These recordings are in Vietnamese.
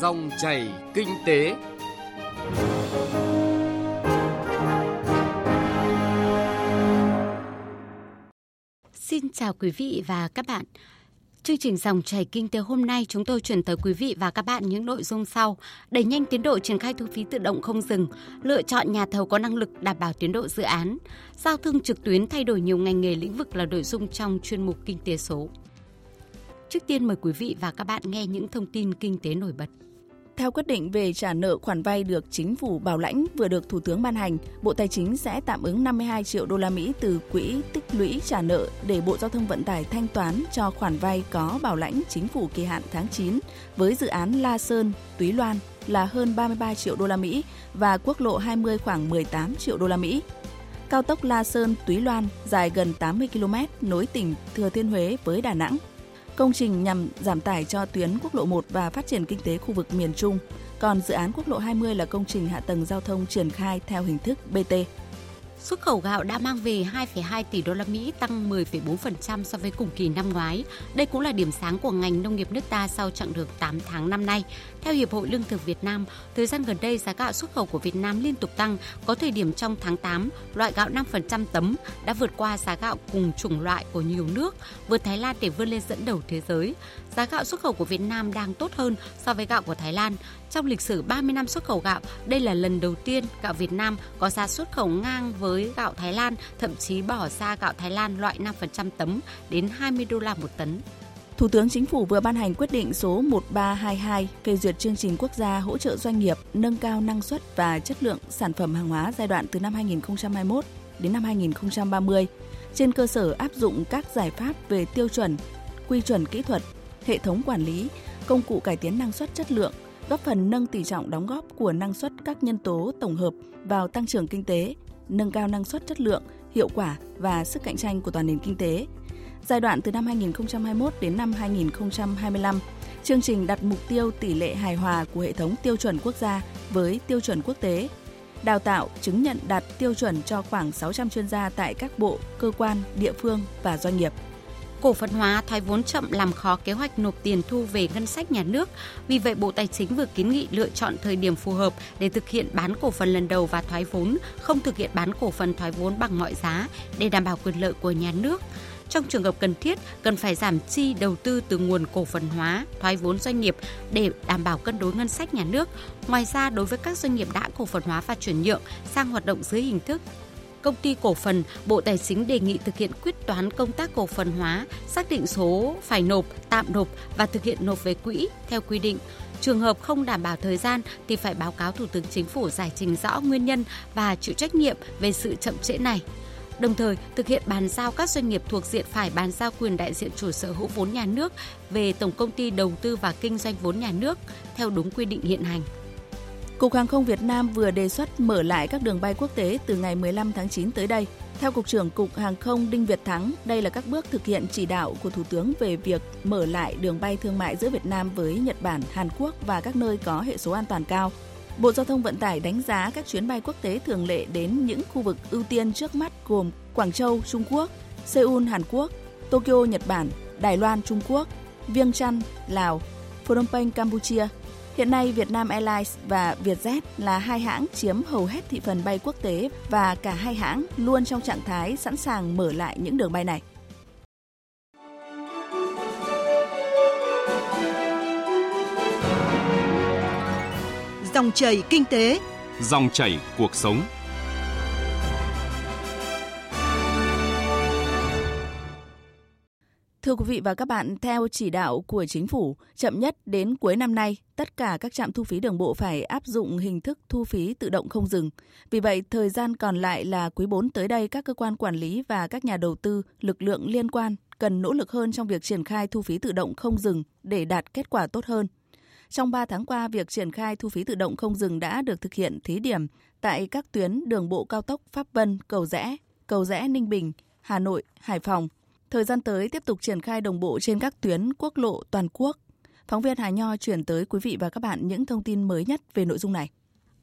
Dòng chảy kinh tế. Xin chào quý vị và các bạn. Chương trình dòng chảy kinh tế hôm nay chúng tôi chuyển tới quý vị và các bạn những nội dung sau: đẩy nhanh tiến độ triển khai thu phí tự động không dừng, lựa chọn nhà thầu có năng lực đảm bảo tiến độ dự án, giao thương trực tuyến thay đổi nhiều ngành nghề lĩnh vực là nội dung trong chuyên mục kinh tế số. Trước tiên mời quý vị và các bạn nghe những thông tin kinh tế nổi bật. Theo quyết định về trả nợ khoản vay được chính phủ bảo lãnh vừa được Thủ tướng ban hành, Bộ Tài chính sẽ tạm ứng 52 triệu đô la Mỹ từ quỹ tích lũy trả nợ để Bộ Giao thông Vận tải thanh toán cho khoản vay có bảo lãnh chính phủ kỳ hạn tháng 9 với dự án La Sơn, Túy Loan là hơn 33 triệu đô la Mỹ và quốc lộ 20 khoảng 18 triệu đô la Mỹ. Cao tốc La Sơn Túy Loan dài gần 80 km nối tỉnh Thừa Thiên Huế với Đà Nẵng Công trình nhằm giảm tải cho tuyến quốc lộ 1 và phát triển kinh tế khu vực miền Trung. Còn dự án quốc lộ 20 là công trình hạ tầng giao thông triển khai theo hình thức BT. Xuất khẩu gạo đã mang về 2,2 tỷ đô la Mỹ, tăng 10,4% so với cùng kỳ năm ngoái. Đây cũng là điểm sáng của ngành nông nghiệp nước ta sau chặng đường 8 tháng năm nay. Theo Hiệp hội Lương thực Việt Nam, thời gian gần đây giá gạo xuất khẩu của Việt Nam liên tục tăng. Có thời điểm trong tháng 8, loại gạo 5% tấm đã vượt qua giá gạo cùng chủng loại của nhiều nước, vượt Thái Lan để vươn lên dẫn đầu thế giới. Giá gạo xuất khẩu của Việt Nam đang tốt hơn so với gạo của Thái Lan. Trong lịch sử 30 năm xuất khẩu gạo, đây là lần đầu tiên gạo Việt Nam có giá xuất khẩu ngang với gạo Thái Lan, thậm chí bỏ xa gạo Thái Lan loại 5% tấm đến 20 đô la một tấn. Thủ tướng Chính phủ vừa ban hành quyết định số 1322 phê duyệt chương trình quốc gia hỗ trợ doanh nghiệp nâng cao năng suất và chất lượng sản phẩm hàng hóa giai đoạn từ năm 2021 đến năm 2030 trên cơ sở áp dụng các giải pháp về tiêu chuẩn, quy chuẩn kỹ thuật, hệ thống quản lý, công cụ cải tiến năng suất chất lượng, góp phần nâng tỷ trọng đóng góp của năng suất các nhân tố tổng hợp vào tăng trưởng kinh tế, nâng cao năng suất chất lượng, hiệu quả và sức cạnh tranh của toàn nền kinh tế. Giai đoạn từ năm 2021 đến năm 2025, chương trình đặt mục tiêu tỷ lệ hài hòa của hệ thống tiêu chuẩn quốc gia với tiêu chuẩn quốc tế, đào tạo, chứng nhận đạt tiêu chuẩn cho khoảng 600 chuyên gia tại các bộ, cơ quan, địa phương và doanh nghiệp cổ phần hóa thoái vốn chậm làm khó kế hoạch nộp tiền thu về ngân sách nhà nước. Vì vậy, Bộ Tài chính vừa kiến nghị lựa chọn thời điểm phù hợp để thực hiện bán cổ phần lần đầu và thoái vốn, không thực hiện bán cổ phần thoái vốn bằng mọi giá để đảm bảo quyền lợi của nhà nước. Trong trường hợp cần thiết, cần phải giảm chi đầu tư từ nguồn cổ phần hóa, thoái vốn doanh nghiệp để đảm bảo cân đối ngân sách nhà nước. Ngoài ra, đối với các doanh nghiệp đã cổ phần hóa và chuyển nhượng sang hoạt động dưới hình thức công ty cổ phần, Bộ Tài chính đề nghị thực hiện quyết toán công tác cổ phần hóa, xác định số phải nộp, tạm nộp và thực hiện nộp về quỹ theo quy định. Trường hợp không đảm bảo thời gian thì phải báo cáo Thủ tướng Chính phủ giải trình rõ nguyên nhân và chịu trách nhiệm về sự chậm trễ này. Đồng thời, thực hiện bàn giao các doanh nghiệp thuộc diện phải bàn giao quyền đại diện chủ sở hữu vốn nhà nước về Tổng công ty đầu tư và kinh doanh vốn nhà nước theo đúng quy định hiện hành. Cục Hàng không Việt Nam vừa đề xuất mở lại các đường bay quốc tế từ ngày 15 tháng 9 tới đây. Theo Cục trưởng Cục Hàng không Đinh Việt Thắng, đây là các bước thực hiện chỉ đạo của Thủ tướng về việc mở lại đường bay thương mại giữa Việt Nam với Nhật Bản, Hàn Quốc và các nơi có hệ số an toàn cao. Bộ Giao thông Vận tải đánh giá các chuyến bay quốc tế thường lệ đến những khu vực ưu tiên trước mắt gồm Quảng Châu, Trung Quốc, Seoul, Hàn Quốc, Tokyo, Nhật Bản, Đài Loan, Trung Quốc, Viêng Chăn, Lào, Phnom Penh, Campuchia – Hiện nay, Vietnam Airlines và Vietjet là hai hãng chiếm hầu hết thị phần bay quốc tế và cả hai hãng luôn trong trạng thái sẵn sàng mở lại những đường bay này. Dòng chảy kinh tế, dòng chảy cuộc sống. Thưa quý vị và các bạn, theo chỉ đạo của chính phủ, chậm nhất đến cuối năm nay, tất cả các trạm thu phí đường bộ phải áp dụng hình thức thu phí tự động không dừng. Vì vậy, thời gian còn lại là quý 4 tới đây các cơ quan quản lý và các nhà đầu tư, lực lượng liên quan cần nỗ lực hơn trong việc triển khai thu phí tự động không dừng để đạt kết quả tốt hơn. Trong 3 tháng qua, việc triển khai thu phí tự động không dừng đã được thực hiện thí điểm tại các tuyến đường bộ cao tốc Pháp Vân, Cầu Rẽ, Cầu Rẽ Ninh Bình, Hà Nội, Hải Phòng, Thời gian tới tiếp tục triển khai đồng bộ trên các tuyến quốc lộ toàn quốc. Phóng viên Hà Nho chuyển tới quý vị và các bạn những thông tin mới nhất về nội dung này.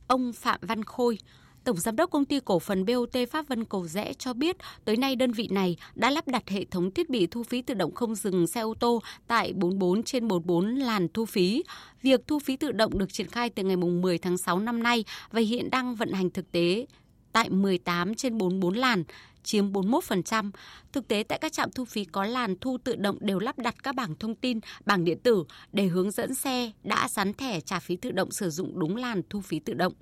Ông Phạm Văn Khôi, Tổng Giám đốc Công ty Cổ phần BOT Pháp Vân Cầu Rẽ cho biết, tới nay đơn vị này đã lắp đặt hệ thống thiết bị thu phí tự động không dừng xe ô tô tại 44 trên 44 làn thu phí. Việc thu phí tự động được triển khai từ ngày 10 tháng 6 năm nay và hiện đang vận hành thực tế tại 18 trên 44 làn, chiếm 41%. Thực tế tại các trạm thu phí có làn thu tự động đều lắp đặt các bảng thông tin, bảng điện tử để hướng dẫn xe đã dán thẻ trả phí tự động sử dụng đúng làn thu phí tự động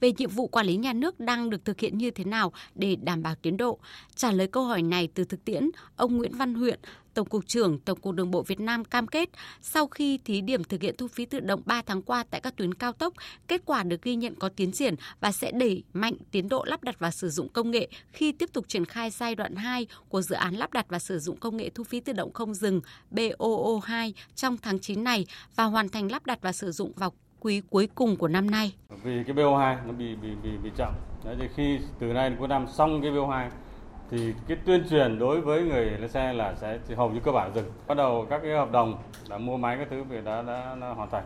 về nhiệm vụ quản lý nhà nước đang được thực hiện như thế nào để đảm bảo tiến độ. Trả lời câu hỏi này từ thực tiễn, ông Nguyễn Văn Huyện, Tổng cục trưởng Tổng cục Đường bộ Việt Nam cam kết sau khi thí điểm thực hiện thu phí tự động 3 tháng qua tại các tuyến cao tốc, kết quả được ghi nhận có tiến triển và sẽ đẩy mạnh tiến độ lắp đặt và sử dụng công nghệ khi tiếp tục triển khai giai đoạn 2 của dự án lắp đặt và sử dụng công nghệ thu phí tự động không dừng BOO2 trong tháng 9 này và hoàn thành lắp đặt và sử dụng vào quý cuối cùng của năm nay. Vì cái BO2 nó bị bị bị bị chậm. Đấy thì khi từ nay đến cuối năm xong cái BO2 thì cái tuyên truyền đối với người lái xe là sẽ hầu như cơ bản dừng. Bắt đầu các cái hợp đồng đã mua máy các thứ thì đã, đã, đã hoàn thành.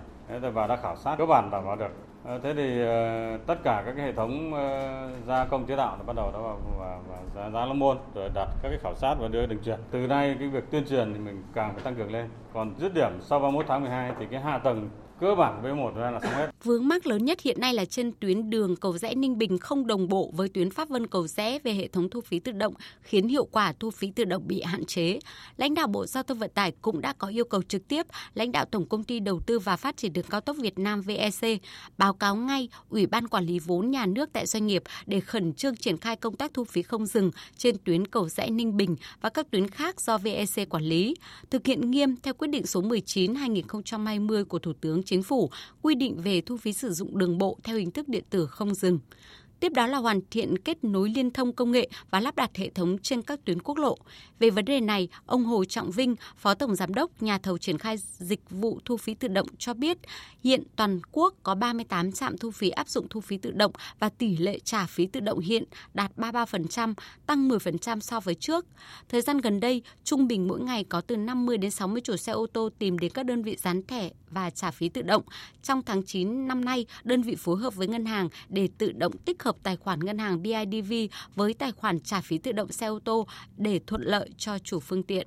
Và đã khảo sát cơ bản đảm bảo được. Ờ, thế thì ờ, tất cả các cái hệ thống ờ, gia công chế tạo đã bắt đầu đã vào và, và giá, giá lâm môn rồi đặt các cái khảo sát và đưa đường truyền. Từ nay cái việc tuyên truyền thì mình càng phải tăng cường lên. Còn dứt điểm sau 31 tháng 12 thì cái hạ tầng cơ bản V1 ra là xong hết. Vướng mắc lớn nhất hiện nay là trên tuyến đường cầu rẽ Ninh Bình không đồng bộ với tuyến Pháp Vân cầu rẽ về hệ thống thu phí tự động, khiến hiệu quả thu phí tự động bị hạn chế. Lãnh đạo Bộ Giao thông Vận tải cũng đã có yêu cầu trực tiếp lãnh đạo Tổng công ty Đầu tư và Phát triển đường cao tốc Việt Nam VEC báo cáo ngay Ủy ban quản lý vốn nhà nước tại doanh nghiệp để khẩn trương triển khai công tác thu phí không dừng trên tuyến cầu rẽ Ninh Bình và các tuyến khác do VEC quản lý, thực hiện nghiêm theo quyết định số 19 2020 của Thủ tướng Chính chính phủ quy định về thu phí sử dụng đường bộ theo hình thức điện tử không dừng. Tiếp đó là hoàn thiện kết nối liên thông công nghệ và lắp đặt hệ thống trên các tuyến quốc lộ. Về vấn đề này, ông Hồ Trọng Vinh, Phó Tổng Giám đốc nhà thầu triển khai dịch vụ thu phí tự động cho biết, hiện toàn quốc có 38 trạm thu phí áp dụng thu phí tự động và tỷ lệ trả phí tự động hiện đạt 33%, tăng 10% so với trước. Thời gian gần đây, trung bình mỗi ngày có từ 50 đến 60 chủ xe ô tô tìm đến các đơn vị dán thẻ và trả phí tự động. Trong tháng 9 năm nay, đơn vị phối hợp với ngân hàng để tự động tích hợp tài khoản ngân hàng BIDV với tài khoản trả phí tự động xe ô tô để thuận lợi cho chủ phương tiện.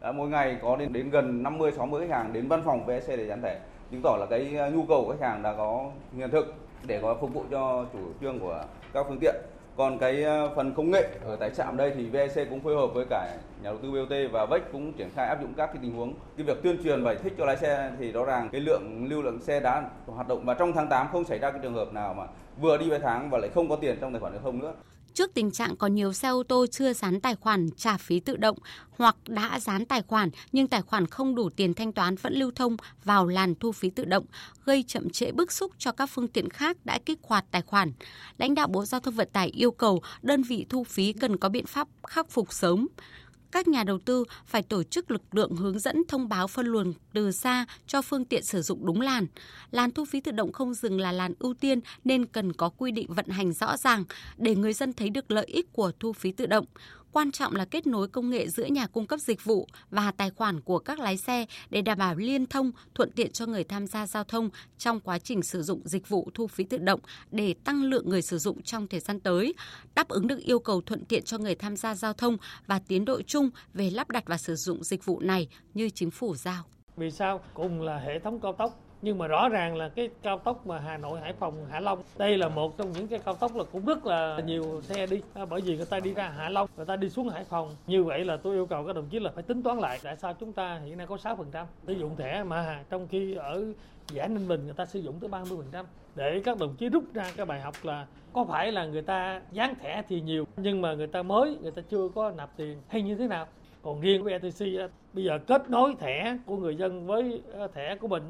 À, mỗi ngày có đến đến gần 50 60 khách hàng đến văn phòng VSC để gián thẻ, chứng tỏ là cái à, nhu cầu của khách hàng đã có hiện thực để có phục vụ cho chủ trương của các phương tiện. Còn cái à, phần công nghệ ở tại trạm đây thì VEC cũng phối hợp với cả nhà đầu tư BOT và VEC cũng triển khai áp dụng các cái tình huống. Cái việc tuyên truyền và thích cho lái xe thì rõ ràng cái lượng lưu lượng xe đã hoạt động. Và trong tháng 8 không xảy ra cái trường hợp nào mà vừa đi vài tháng và lại không có tiền trong tài khoản giao không nữa. Trước tình trạng có nhiều xe ô tô chưa dán tài khoản trả phí tự động hoặc đã dán tài khoản nhưng tài khoản không đủ tiền thanh toán vẫn lưu thông vào làn thu phí tự động, gây chậm trễ bức xúc cho các phương tiện khác đã kích hoạt tài khoản. Lãnh đạo Bộ Giao thông Vận tải yêu cầu đơn vị thu phí cần có biện pháp khắc phục sớm các nhà đầu tư phải tổ chức lực lượng hướng dẫn thông báo phân luồng từ xa cho phương tiện sử dụng đúng làn. Làn thu phí tự động không dừng là làn ưu tiên nên cần có quy định vận hành rõ ràng để người dân thấy được lợi ích của thu phí tự động. Quan trọng là kết nối công nghệ giữa nhà cung cấp dịch vụ và tài khoản của các lái xe để đảm bảo liên thông, thuận tiện cho người tham gia giao thông trong quá trình sử dụng dịch vụ thu phí tự động để tăng lượng người sử dụng trong thời gian tới, đáp ứng được yêu cầu thuận tiện cho người tham gia giao thông và tiến độ chung về lắp đặt và sử dụng dịch vụ này như chính phủ giao. Vì sao? Cùng là hệ thống cao tốc nhưng mà rõ ràng là cái cao tốc mà Hà Nội, Hải Phòng, Hạ Long, đây là một trong những cái cao tốc là cũng rất là nhiều xe đi. À, bởi vì người ta đi ra Hạ Long, người ta đi xuống Hải Phòng. Như vậy là tôi yêu cầu các đồng chí là phải tính toán lại tại sao chúng ta hiện nay có 6% sử dụng thẻ mà trong khi ở giải Ninh Bình người ta sử dụng tới 30% để các đồng chí rút ra cái bài học là có phải là người ta dán thẻ thì nhiều, nhưng mà người ta mới, người ta chưa có nạp tiền hay như thế nào. Còn riêng với ETC bây giờ kết nối thẻ của người dân với ờ, thẻ của mình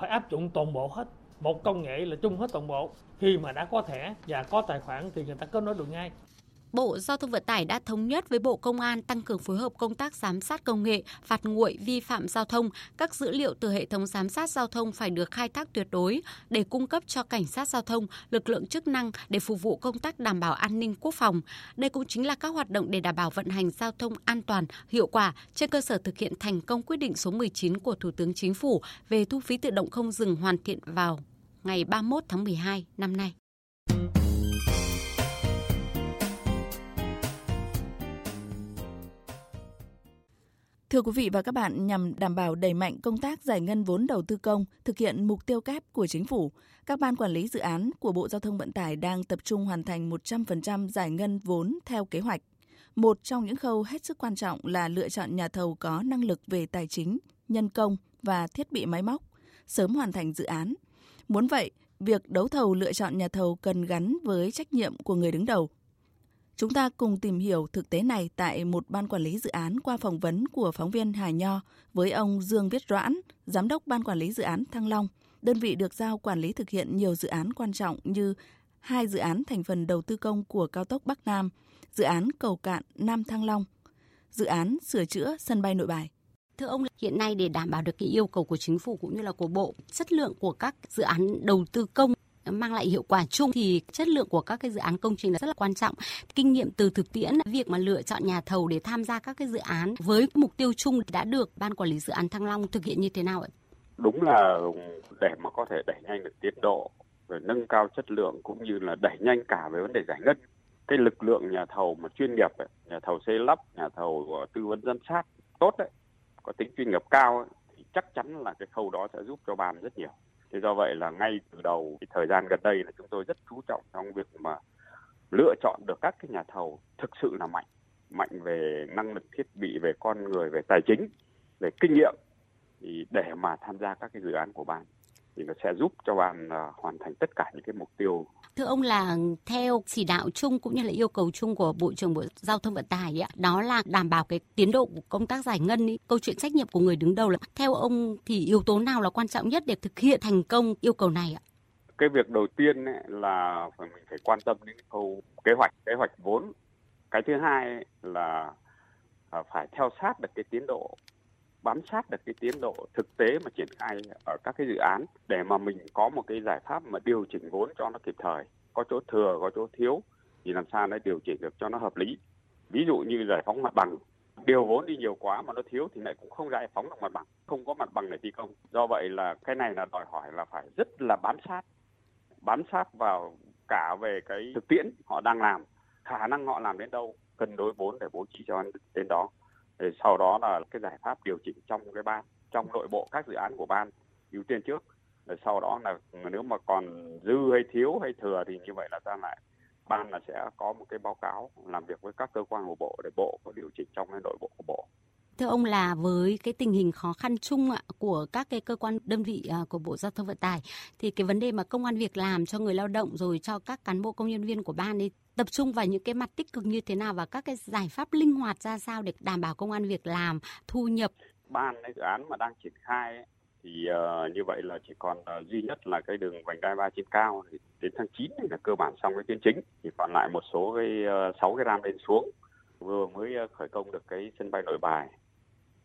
phải áp dụng toàn bộ hết. Một công nghệ là chung hết toàn bộ. Khi mà đã có thẻ và có tài khoản thì người ta kết nối được ngay. Bộ Giao thông Vận tải đã thống nhất với Bộ Công an tăng cường phối hợp công tác giám sát công nghệ, phạt nguội vi phạm giao thông. Các dữ liệu từ hệ thống giám sát giao thông phải được khai thác tuyệt đối để cung cấp cho cảnh sát giao thông, lực lượng chức năng để phục vụ công tác đảm bảo an ninh quốc phòng. Đây cũng chính là các hoạt động để đảm bảo vận hành giao thông an toàn, hiệu quả trên cơ sở thực hiện thành công quyết định số 19 của Thủ tướng Chính phủ về thu phí tự động không dừng hoàn thiện vào ngày 31 tháng 12 năm nay. Thưa quý vị và các bạn, nhằm đảm bảo đẩy mạnh công tác giải ngân vốn đầu tư công, thực hiện mục tiêu kép của chính phủ, các ban quản lý dự án của Bộ Giao thông Vận tải đang tập trung hoàn thành 100% giải ngân vốn theo kế hoạch. Một trong những khâu hết sức quan trọng là lựa chọn nhà thầu có năng lực về tài chính, nhân công và thiết bị máy móc, sớm hoàn thành dự án. Muốn vậy, việc đấu thầu lựa chọn nhà thầu cần gắn với trách nhiệm của người đứng đầu, Chúng ta cùng tìm hiểu thực tế này tại một ban quản lý dự án qua phỏng vấn của phóng viên Hà Nho với ông Dương Viết Doãn, giám đốc ban quản lý dự án Thăng Long, đơn vị được giao quản lý thực hiện nhiều dự án quan trọng như hai dự án thành phần đầu tư công của cao tốc Bắc Nam, dự án cầu cạn Nam Thăng Long, dự án sửa chữa sân bay nội bài. Thưa ông, hiện nay để đảm bảo được cái yêu cầu của chính phủ cũng như là của bộ, chất lượng của các dự án đầu tư công mang lại hiệu quả chung thì chất lượng của các cái dự án công trình là rất là quan trọng. Kinh nghiệm từ thực tiễn, việc mà lựa chọn nhà thầu để tham gia các cái dự án với mục tiêu chung đã được ban quản lý dự án Thăng Long thực hiện như thế nào ạ? Đúng là để mà có thể đẩy nhanh được tiến độ rồi nâng cao chất lượng cũng như là đẩy nhanh cả về vấn đề giải ngân cái lực lượng nhà thầu mà chuyên nghiệp ấy, nhà thầu xây lắp nhà thầu ờ, tư vấn giám sát tốt đấy có tính chuyên nghiệp cao ấy, thì chắc chắn là cái khâu đó sẽ giúp cho ban rất nhiều Thế do vậy là ngay từ đầu cái thời gian gần đây là chúng tôi rất chú trọng trong việc mà lựa chọn được các cái nhà thầu thực sự là mạnh, mạnh về năng lực thiết bị, về con người, về tài chính, về kinh nghiệm thì để mà tham gia các cái dự án của ban thì nó sẽ giúp cho ban uh, hoàn thành tất cả những cái mục tiêu. Thưa ông là theo chỉ đạo chung cũng như là yêu cầu chung của Bộ trưởng Bộ Giao thông Vận tải ấy, đó là đảm bảo cái tiến độ của công tác giải ngân ý. Câu chuyện trách nhiệm của người đứng đầu là theo ông thì yếu tố nào là quan trọng nhất để thực hiện thành công yêu cầu này ạ? Cái việc đầu tiên ấy là phải mình phải quan tâm đến khâu kế hoạch, kế hoạch vốn. Cái thứ hai là à, phải theo sát được cái tiến độ bám sát được cái tiến độ thực tế mà triển khai ở các cái dự án để mà mình có một cái giải pháp mà điều chỉnh vốn cho nó kịp thời, có chỗ thừa, có chỗ thiếu thì làm sao để điều chỉnh được cho nó hợp lý. Ví dụ như giải phóng mặt bằng, điều vốn đi nhiều quá mà nó thiếu thì lại cũng không giải phóng được mặt bằng, không có mặt bằng để thi công. Do vậy là cái này là đòi hỏi là phải rất là bám sát bám sát vào cả về cái thực tiễn họ đang làm, khả năng họ làm đến đâu cần đối vốn để bố trí cho đến đó thì sau đó là cái giải pháp điều chỉnh trong cái ban, trong nội bộ các dự án của ban ưu tiên trước. Rồi sau đó là nếu mà còn dư hay thiếu hay thừa thì như vậy là ta lại, ban là sẽ có một cái báo cáo làm việc với các cơ quan của bộ để bộ có điều chỉnh trong cái nội bộ của bộ thưa ông là với cái tình hình khó khăn chung của các cái cơ quan đơn vị à, của Bộ Giao thông Vận tải thì cái vấn đề mà công an việc làm cho người lao động rồi cho các cán bộ công nhân viên của ban ấy tập trung vào những cái mặt tích cực như thế nào và các cái giải pháp linh hoạt ra sao để đảm bảo công an việc làm, thu nhập. Ban cái dự án mà đang triển khai ấy, thì uh, như vậy là chỉ còn uh, duy nhất là cái đường vành đai ba trên cao thì đến tháng 9 thì là cơ bản xong cái tuyến chính thì còn lại một số cái ờ, uh, 6 cái ram lên xuống vừa mới khởi công được cái sân bay nội bài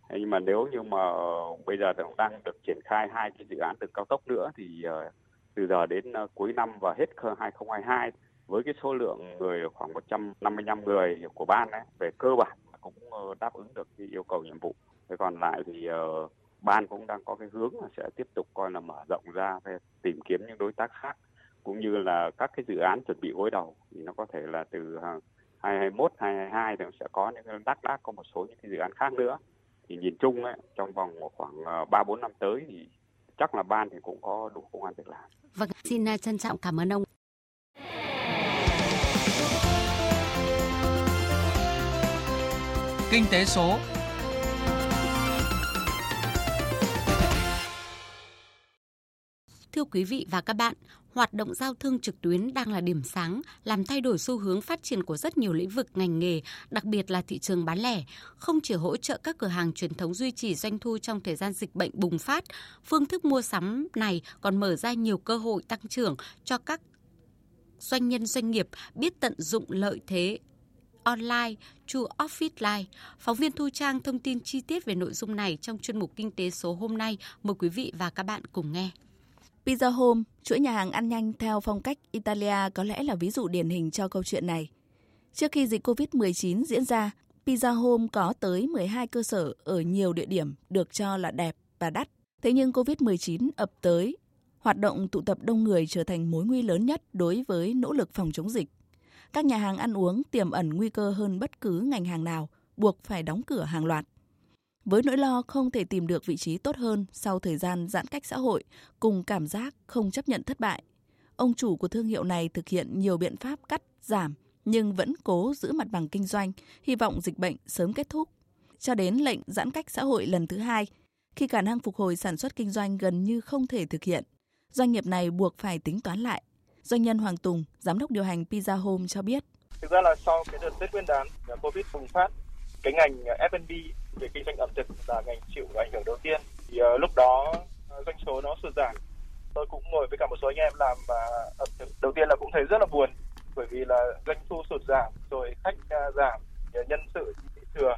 nhưng mà nếu như mà ờ, bây giờ đang được triển khai hai cái dự án đường cao tốc nữa thì ờ, từ giờ đến ờ, cuối năm và hết 2022 với cái số lượng người khoảng 155 người của ban ấy, về cơ bản cũng đáp ứng được cái yêu cầu nhiệm vụ. Thế còn lại thì uh, ban cũng đang có cái hướng là sẽ tiếp tục coi là mở rộng ra về tìm kiếm những đối tác khác cũng như là các cái dự án chuẩn bị gối đầu thì nó có thể là từ 2021, 2022 thì sẽ có những đắc đắc có một số những cái dự án khác nữa thì nhìn chung ấy, trong vòng khoảng ờ, ba bốn năm tới thì chắc là ban thì cũng có đủ công an việc làm. Vâng, xin ờ, trân trọng cảm ơn ông. Kinh tế số Thưa quý vị và các bạn, hoạt động giao thương trực tuyến đang là điểm sáng, làm thay đổi xu hướng phát triển của rất nhiều lĩnh vực ngành nghề, đặc biệt là thị trường bán lẻ. Không chỉ hỗ trợ các cửa hàng truyền thống duy trì doanh thu trong thời gian dịch bệnh bùng phát, phương thức mua sắm này còn mở ra nhiều cơ hội tăng trưởng cho các doanh nhân doanh nghiệp biết tận dụng lợi thế online to offline. Phóng viên Thu Trang thông tin chi tiết về nội dung này trong chuyên mục Kinh tế số hôm nay. Mời quý vị và các bạn cùng nghe. Pizza Home, chuỗi nhà hàng ăn nhanh theo phong cách Italia có lẽ là ví dụ điển hình cho câu chuyện này. Trước khi dịch COVID-19 diễn ra, Pizza Home có tới 12 cơ sở ở nhiều địa điểm được cho là đẹp và đắt. Thế nhưng COVID-19 ập tới, hoạt động tụ tập đông người trở thành mối nguy lớn nhất đối với nỗ lực phòng chống dịch. Các nhà hàng ăn uống tiềm ẩn nguy cơ hơn bất cứ ngành hàng nào, buộc phải đóng cửa hàng loạt với nỗi lo không thể tìm được vị trí tốt hơn sau thời gian giãn cách xã hội cùng cảm giác không chấp nhận thất bại. Ông chủ của thương hiệu này thực hiện nhiều biện pháp cắt, giảm nhưng vẫn cố giữ mặt bằng kinh doanh, hy vọng dịch bệnh sớm kết thúc. Cho đến lệnh giãn cách xã hội lần thứ hai, khi khả năng phục hồi sản xuất kinh doanh gần như không thể thực hiện, doanh nghiệp này buộc phải tính toán lại. Doanh nhân Hoàng Tùng, giám đốc điều hành Pizza Home cho biết. Thực ra là sau cái đợt Tết Nguyên đán, Covid bùng phát, cái ngành F&B về kinh doanh ẩm thực là ngành chịu ảnh hưởng đầu tiên. Thì uh, lúc đó uh, doanh số nó sụt giảm. Tôi cũng ngồi với cả một số anh em làm uh, ẩm thực. Đầu tiên là cũng thấy rất là buồn bởi vì là doanh thu sụt giảm, rồi khách uh, giảm, nhân sự thừa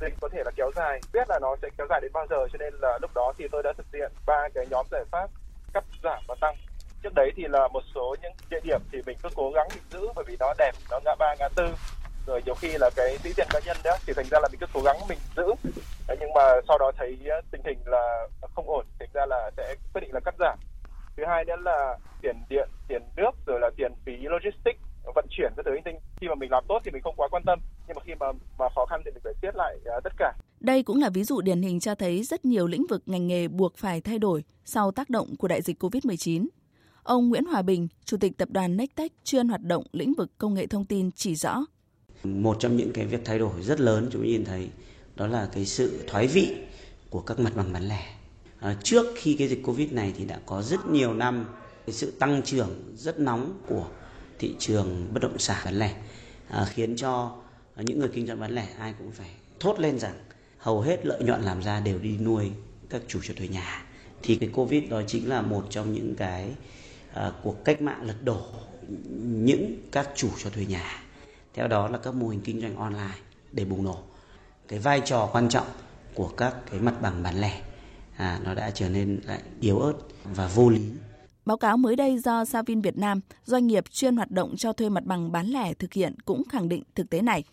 dịch có thể là kéo dài biết là nó sẽ kéo dài đến bao giờ cho nên là lúc đó thì tôi đã thực hiện ba cái nhóm giải pháp cắt giảm và tăng trước đấy thì là một số những địa điểm thì mình cứ cố gắng giữ bởi vì nó đẹp nó ngã ba ngã tư rồi nhiều khi là cái sĩ diện cá nhân đó thì thành ra là mình cứ cố gắng mình giữ nhưng mà sau đó thấy ờ, tình hình là không ổn thành ra là sẽ quyết định là cắt giảm thứ hai nữa là tiền điện tiền nước rồi là tiền phí logistics vận chuyển các thứ linh tinh khi mà mình làm tốt thì mình không quá quan tâm nhưng mà khi mà mà khó khăn thì mình phải siết lại uh, tất cả đây cũng là ví dụ điển hình cho thấy rất nhiều lĩnh vực ngành nghề buộc phải thay đổi sau tác động của đại dịch COVID-19. Ông Nguyễn Hòa Bình, Chủ tịch Tập đoàn Nectech chuyên hoạt động lĩnh vực công nghệ thông tin chỉ rõ. Một trong những cái việc thay đổi rất lớn chúng nhìn thấy đó là cái sự thoái vị của các mặt bằng bán lẻ. À, trước khi cái dịch Covid này thì đã có rất nhiều năm cái sự tăng trưởng rất nóng của thị trường bất động sản bán lẻ à, khiến cho những người kinh doanh bán lẻ ai cũng phải thốt lên rằng hầu hết lợi nhuận làm ra đều đi nuôi các chủ cho thuê nhà thì cái covid đó chính là một trong những cái uh, cuộc cách mạng lật đổ những các chủ cho thuê nhà theo đó là các mô hình kinh doanh online để bùng nổ cái vai trò quan trọng của các cái mặt bằng bán lẻ à, nó đã trở nên lại yếu ớt và vô lý Báo cáo mới đây do Savin Việt Nam, doanh nghiệp chuyên hoạt động cho thuê mặt bằng bán lẻ thực hiện cũng khẳng định thực tế này.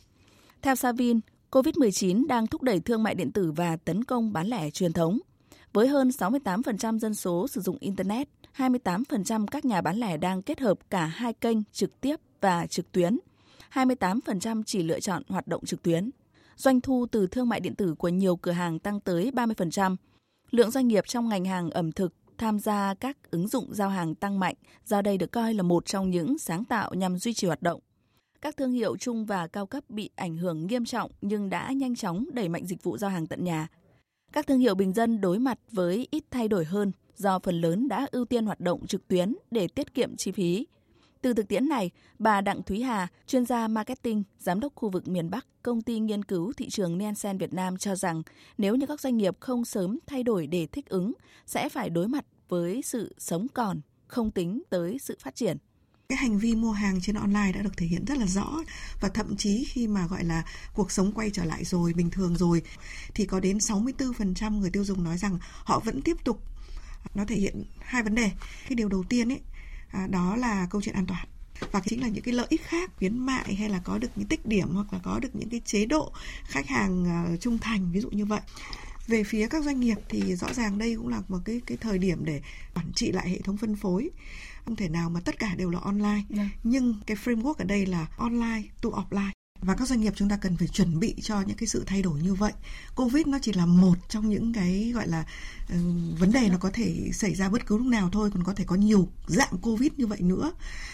Theo Savin, COVID-19 đang thúc đẩy thương mại điện tử và tấn công bán lẻ truyền thống. Với hơn 68% dân số sử dụng Internet, 28% các nhà bán lẻ đang kết hợp cả hai kênh trực tiếp và trực tuyến. 28% chỉ lựa chọn hoạt động trực tuyến. Doanh thu từ thương mại điện tử của nhiều cửa hàng tăng tới 30%. Lượng doanh nghiệp trong ngành hàng ẩm thực tham gia các ứng dụng giao hàng tăng mạnh, do đây được coi là một trong những sáng tạo nhằm duy trì hoạt động. Các thương hiệu trung và cao cấp bị ảnh hưởng nghiêm trọng nhưng đã nhanh chóng đẩy mạnh dịch vụ giao hàng tận nhà. Các thương hiệu bình dân đối mặt với ít thay đổi hơn do phần lớn đã ưu tiên hoạt động trực tuyến để tiết kiệm chi phí. Từ thực tiễn này, bà Đặng Thúy Hà, chuyên gia marketing, giám đốc khu vực miền Bắc, công ty nghiên cứu thị trường Nielsen Việt Nam cho rằng nếu như các doanh nghiệp không sớm thay đổi để thích ứng, sẽ phải đối mặt với sự sống còn, không tính tới sự phát triển. Cái hành vi mua hàng trên online đã được thể hiện rất là rõ và thậm chí khi mà gọi là cuộc sống quay trở lại rồi bình thường rồi thì có đến 64% người tiêu dùng nói rằng họ vẫn tiếp tục nó thể hiện hai vấn đề. Cái điều đầu tiên ấy à, đó là câu chuyện an toàn và chính là những cái lợi ích khác khuyến mại hay là có được những tích điểm hoặc là có được những cái chế độ khách hàng uh, trung thành ví dụ như vậy về phía các doanh nghiệp thì rõ ràng đây cũng là một cái cái thời điểm để quản trị lại hệ thống phân phối không thể nào mà tất cả đều là online yeah. Dạ. nhưng cái framework ở đây là online to offline và các doanh nghiệp chúng ta cần phải chuẩn bị cho những cái sự thay đổi như vậy covid nó chỉ là một trong những cái gọi là uh, vấn đề nó có thể xảy ra bất cứ lúc nào thôi còn có thể có nhiều dạng covid như vậy nữa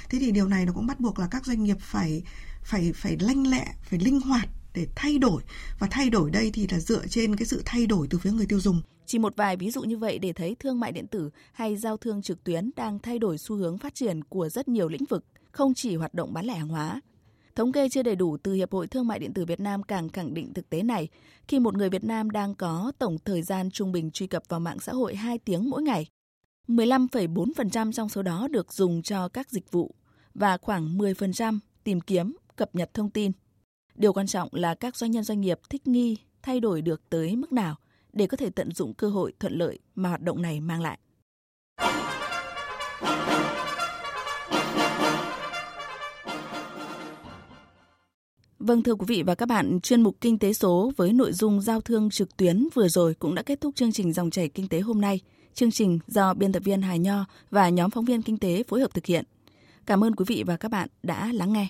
thế thì điều này nó cũng bắt buộc là các doanh nghiệp phải phải phải lanh lẹ phải linh hoạt để thay đổi và thay đổi đây thì là dựa trên cái sự thay đổi từ phía người tiêu dùng. Chỉ một vài ví dụ như vậy để thấy thương mại điện tử hay giao thương trực tuyến đang thay đổi xu hướng phát triển của rất nhiều lĩnh vực, không chỉ hoạt động bán lẻ hàng hóa. Thống kê chưa đầy đủ từ Hiệp hội Thương mại điện tử Việt Nam càng khẳng định thực tế này khi một người Việt Nam đang có tổng thời gian trung bình truy cập vào mạng xã hội 2 tiếng mỗi ngày. 15,4% trong số đó được dùng cho các dịch vụ và khoảng 10% tìm kiếm, cập nhật thông tin. Điều quan trọng là các doanh nhân doanh nghiệp thích nghi, thay đổi được tới mức nào để có thể tận dụng cơ hội thuận lợi mà hoạt động này mang lại. Vâng thưa quý vị và các bạn, chuyên mục Kinh tế số với nội dung giao thương trực tuyến vừa rồi cũng đã kết thúc chương trình dòng chảy kinh tế hôm nay. Chương trình do biên tập viên Hà Nho và nhóm phóng viên kinh tế phối hợp thực hiện. Cảm ơn quý vị và các bạn đã lắng nghe.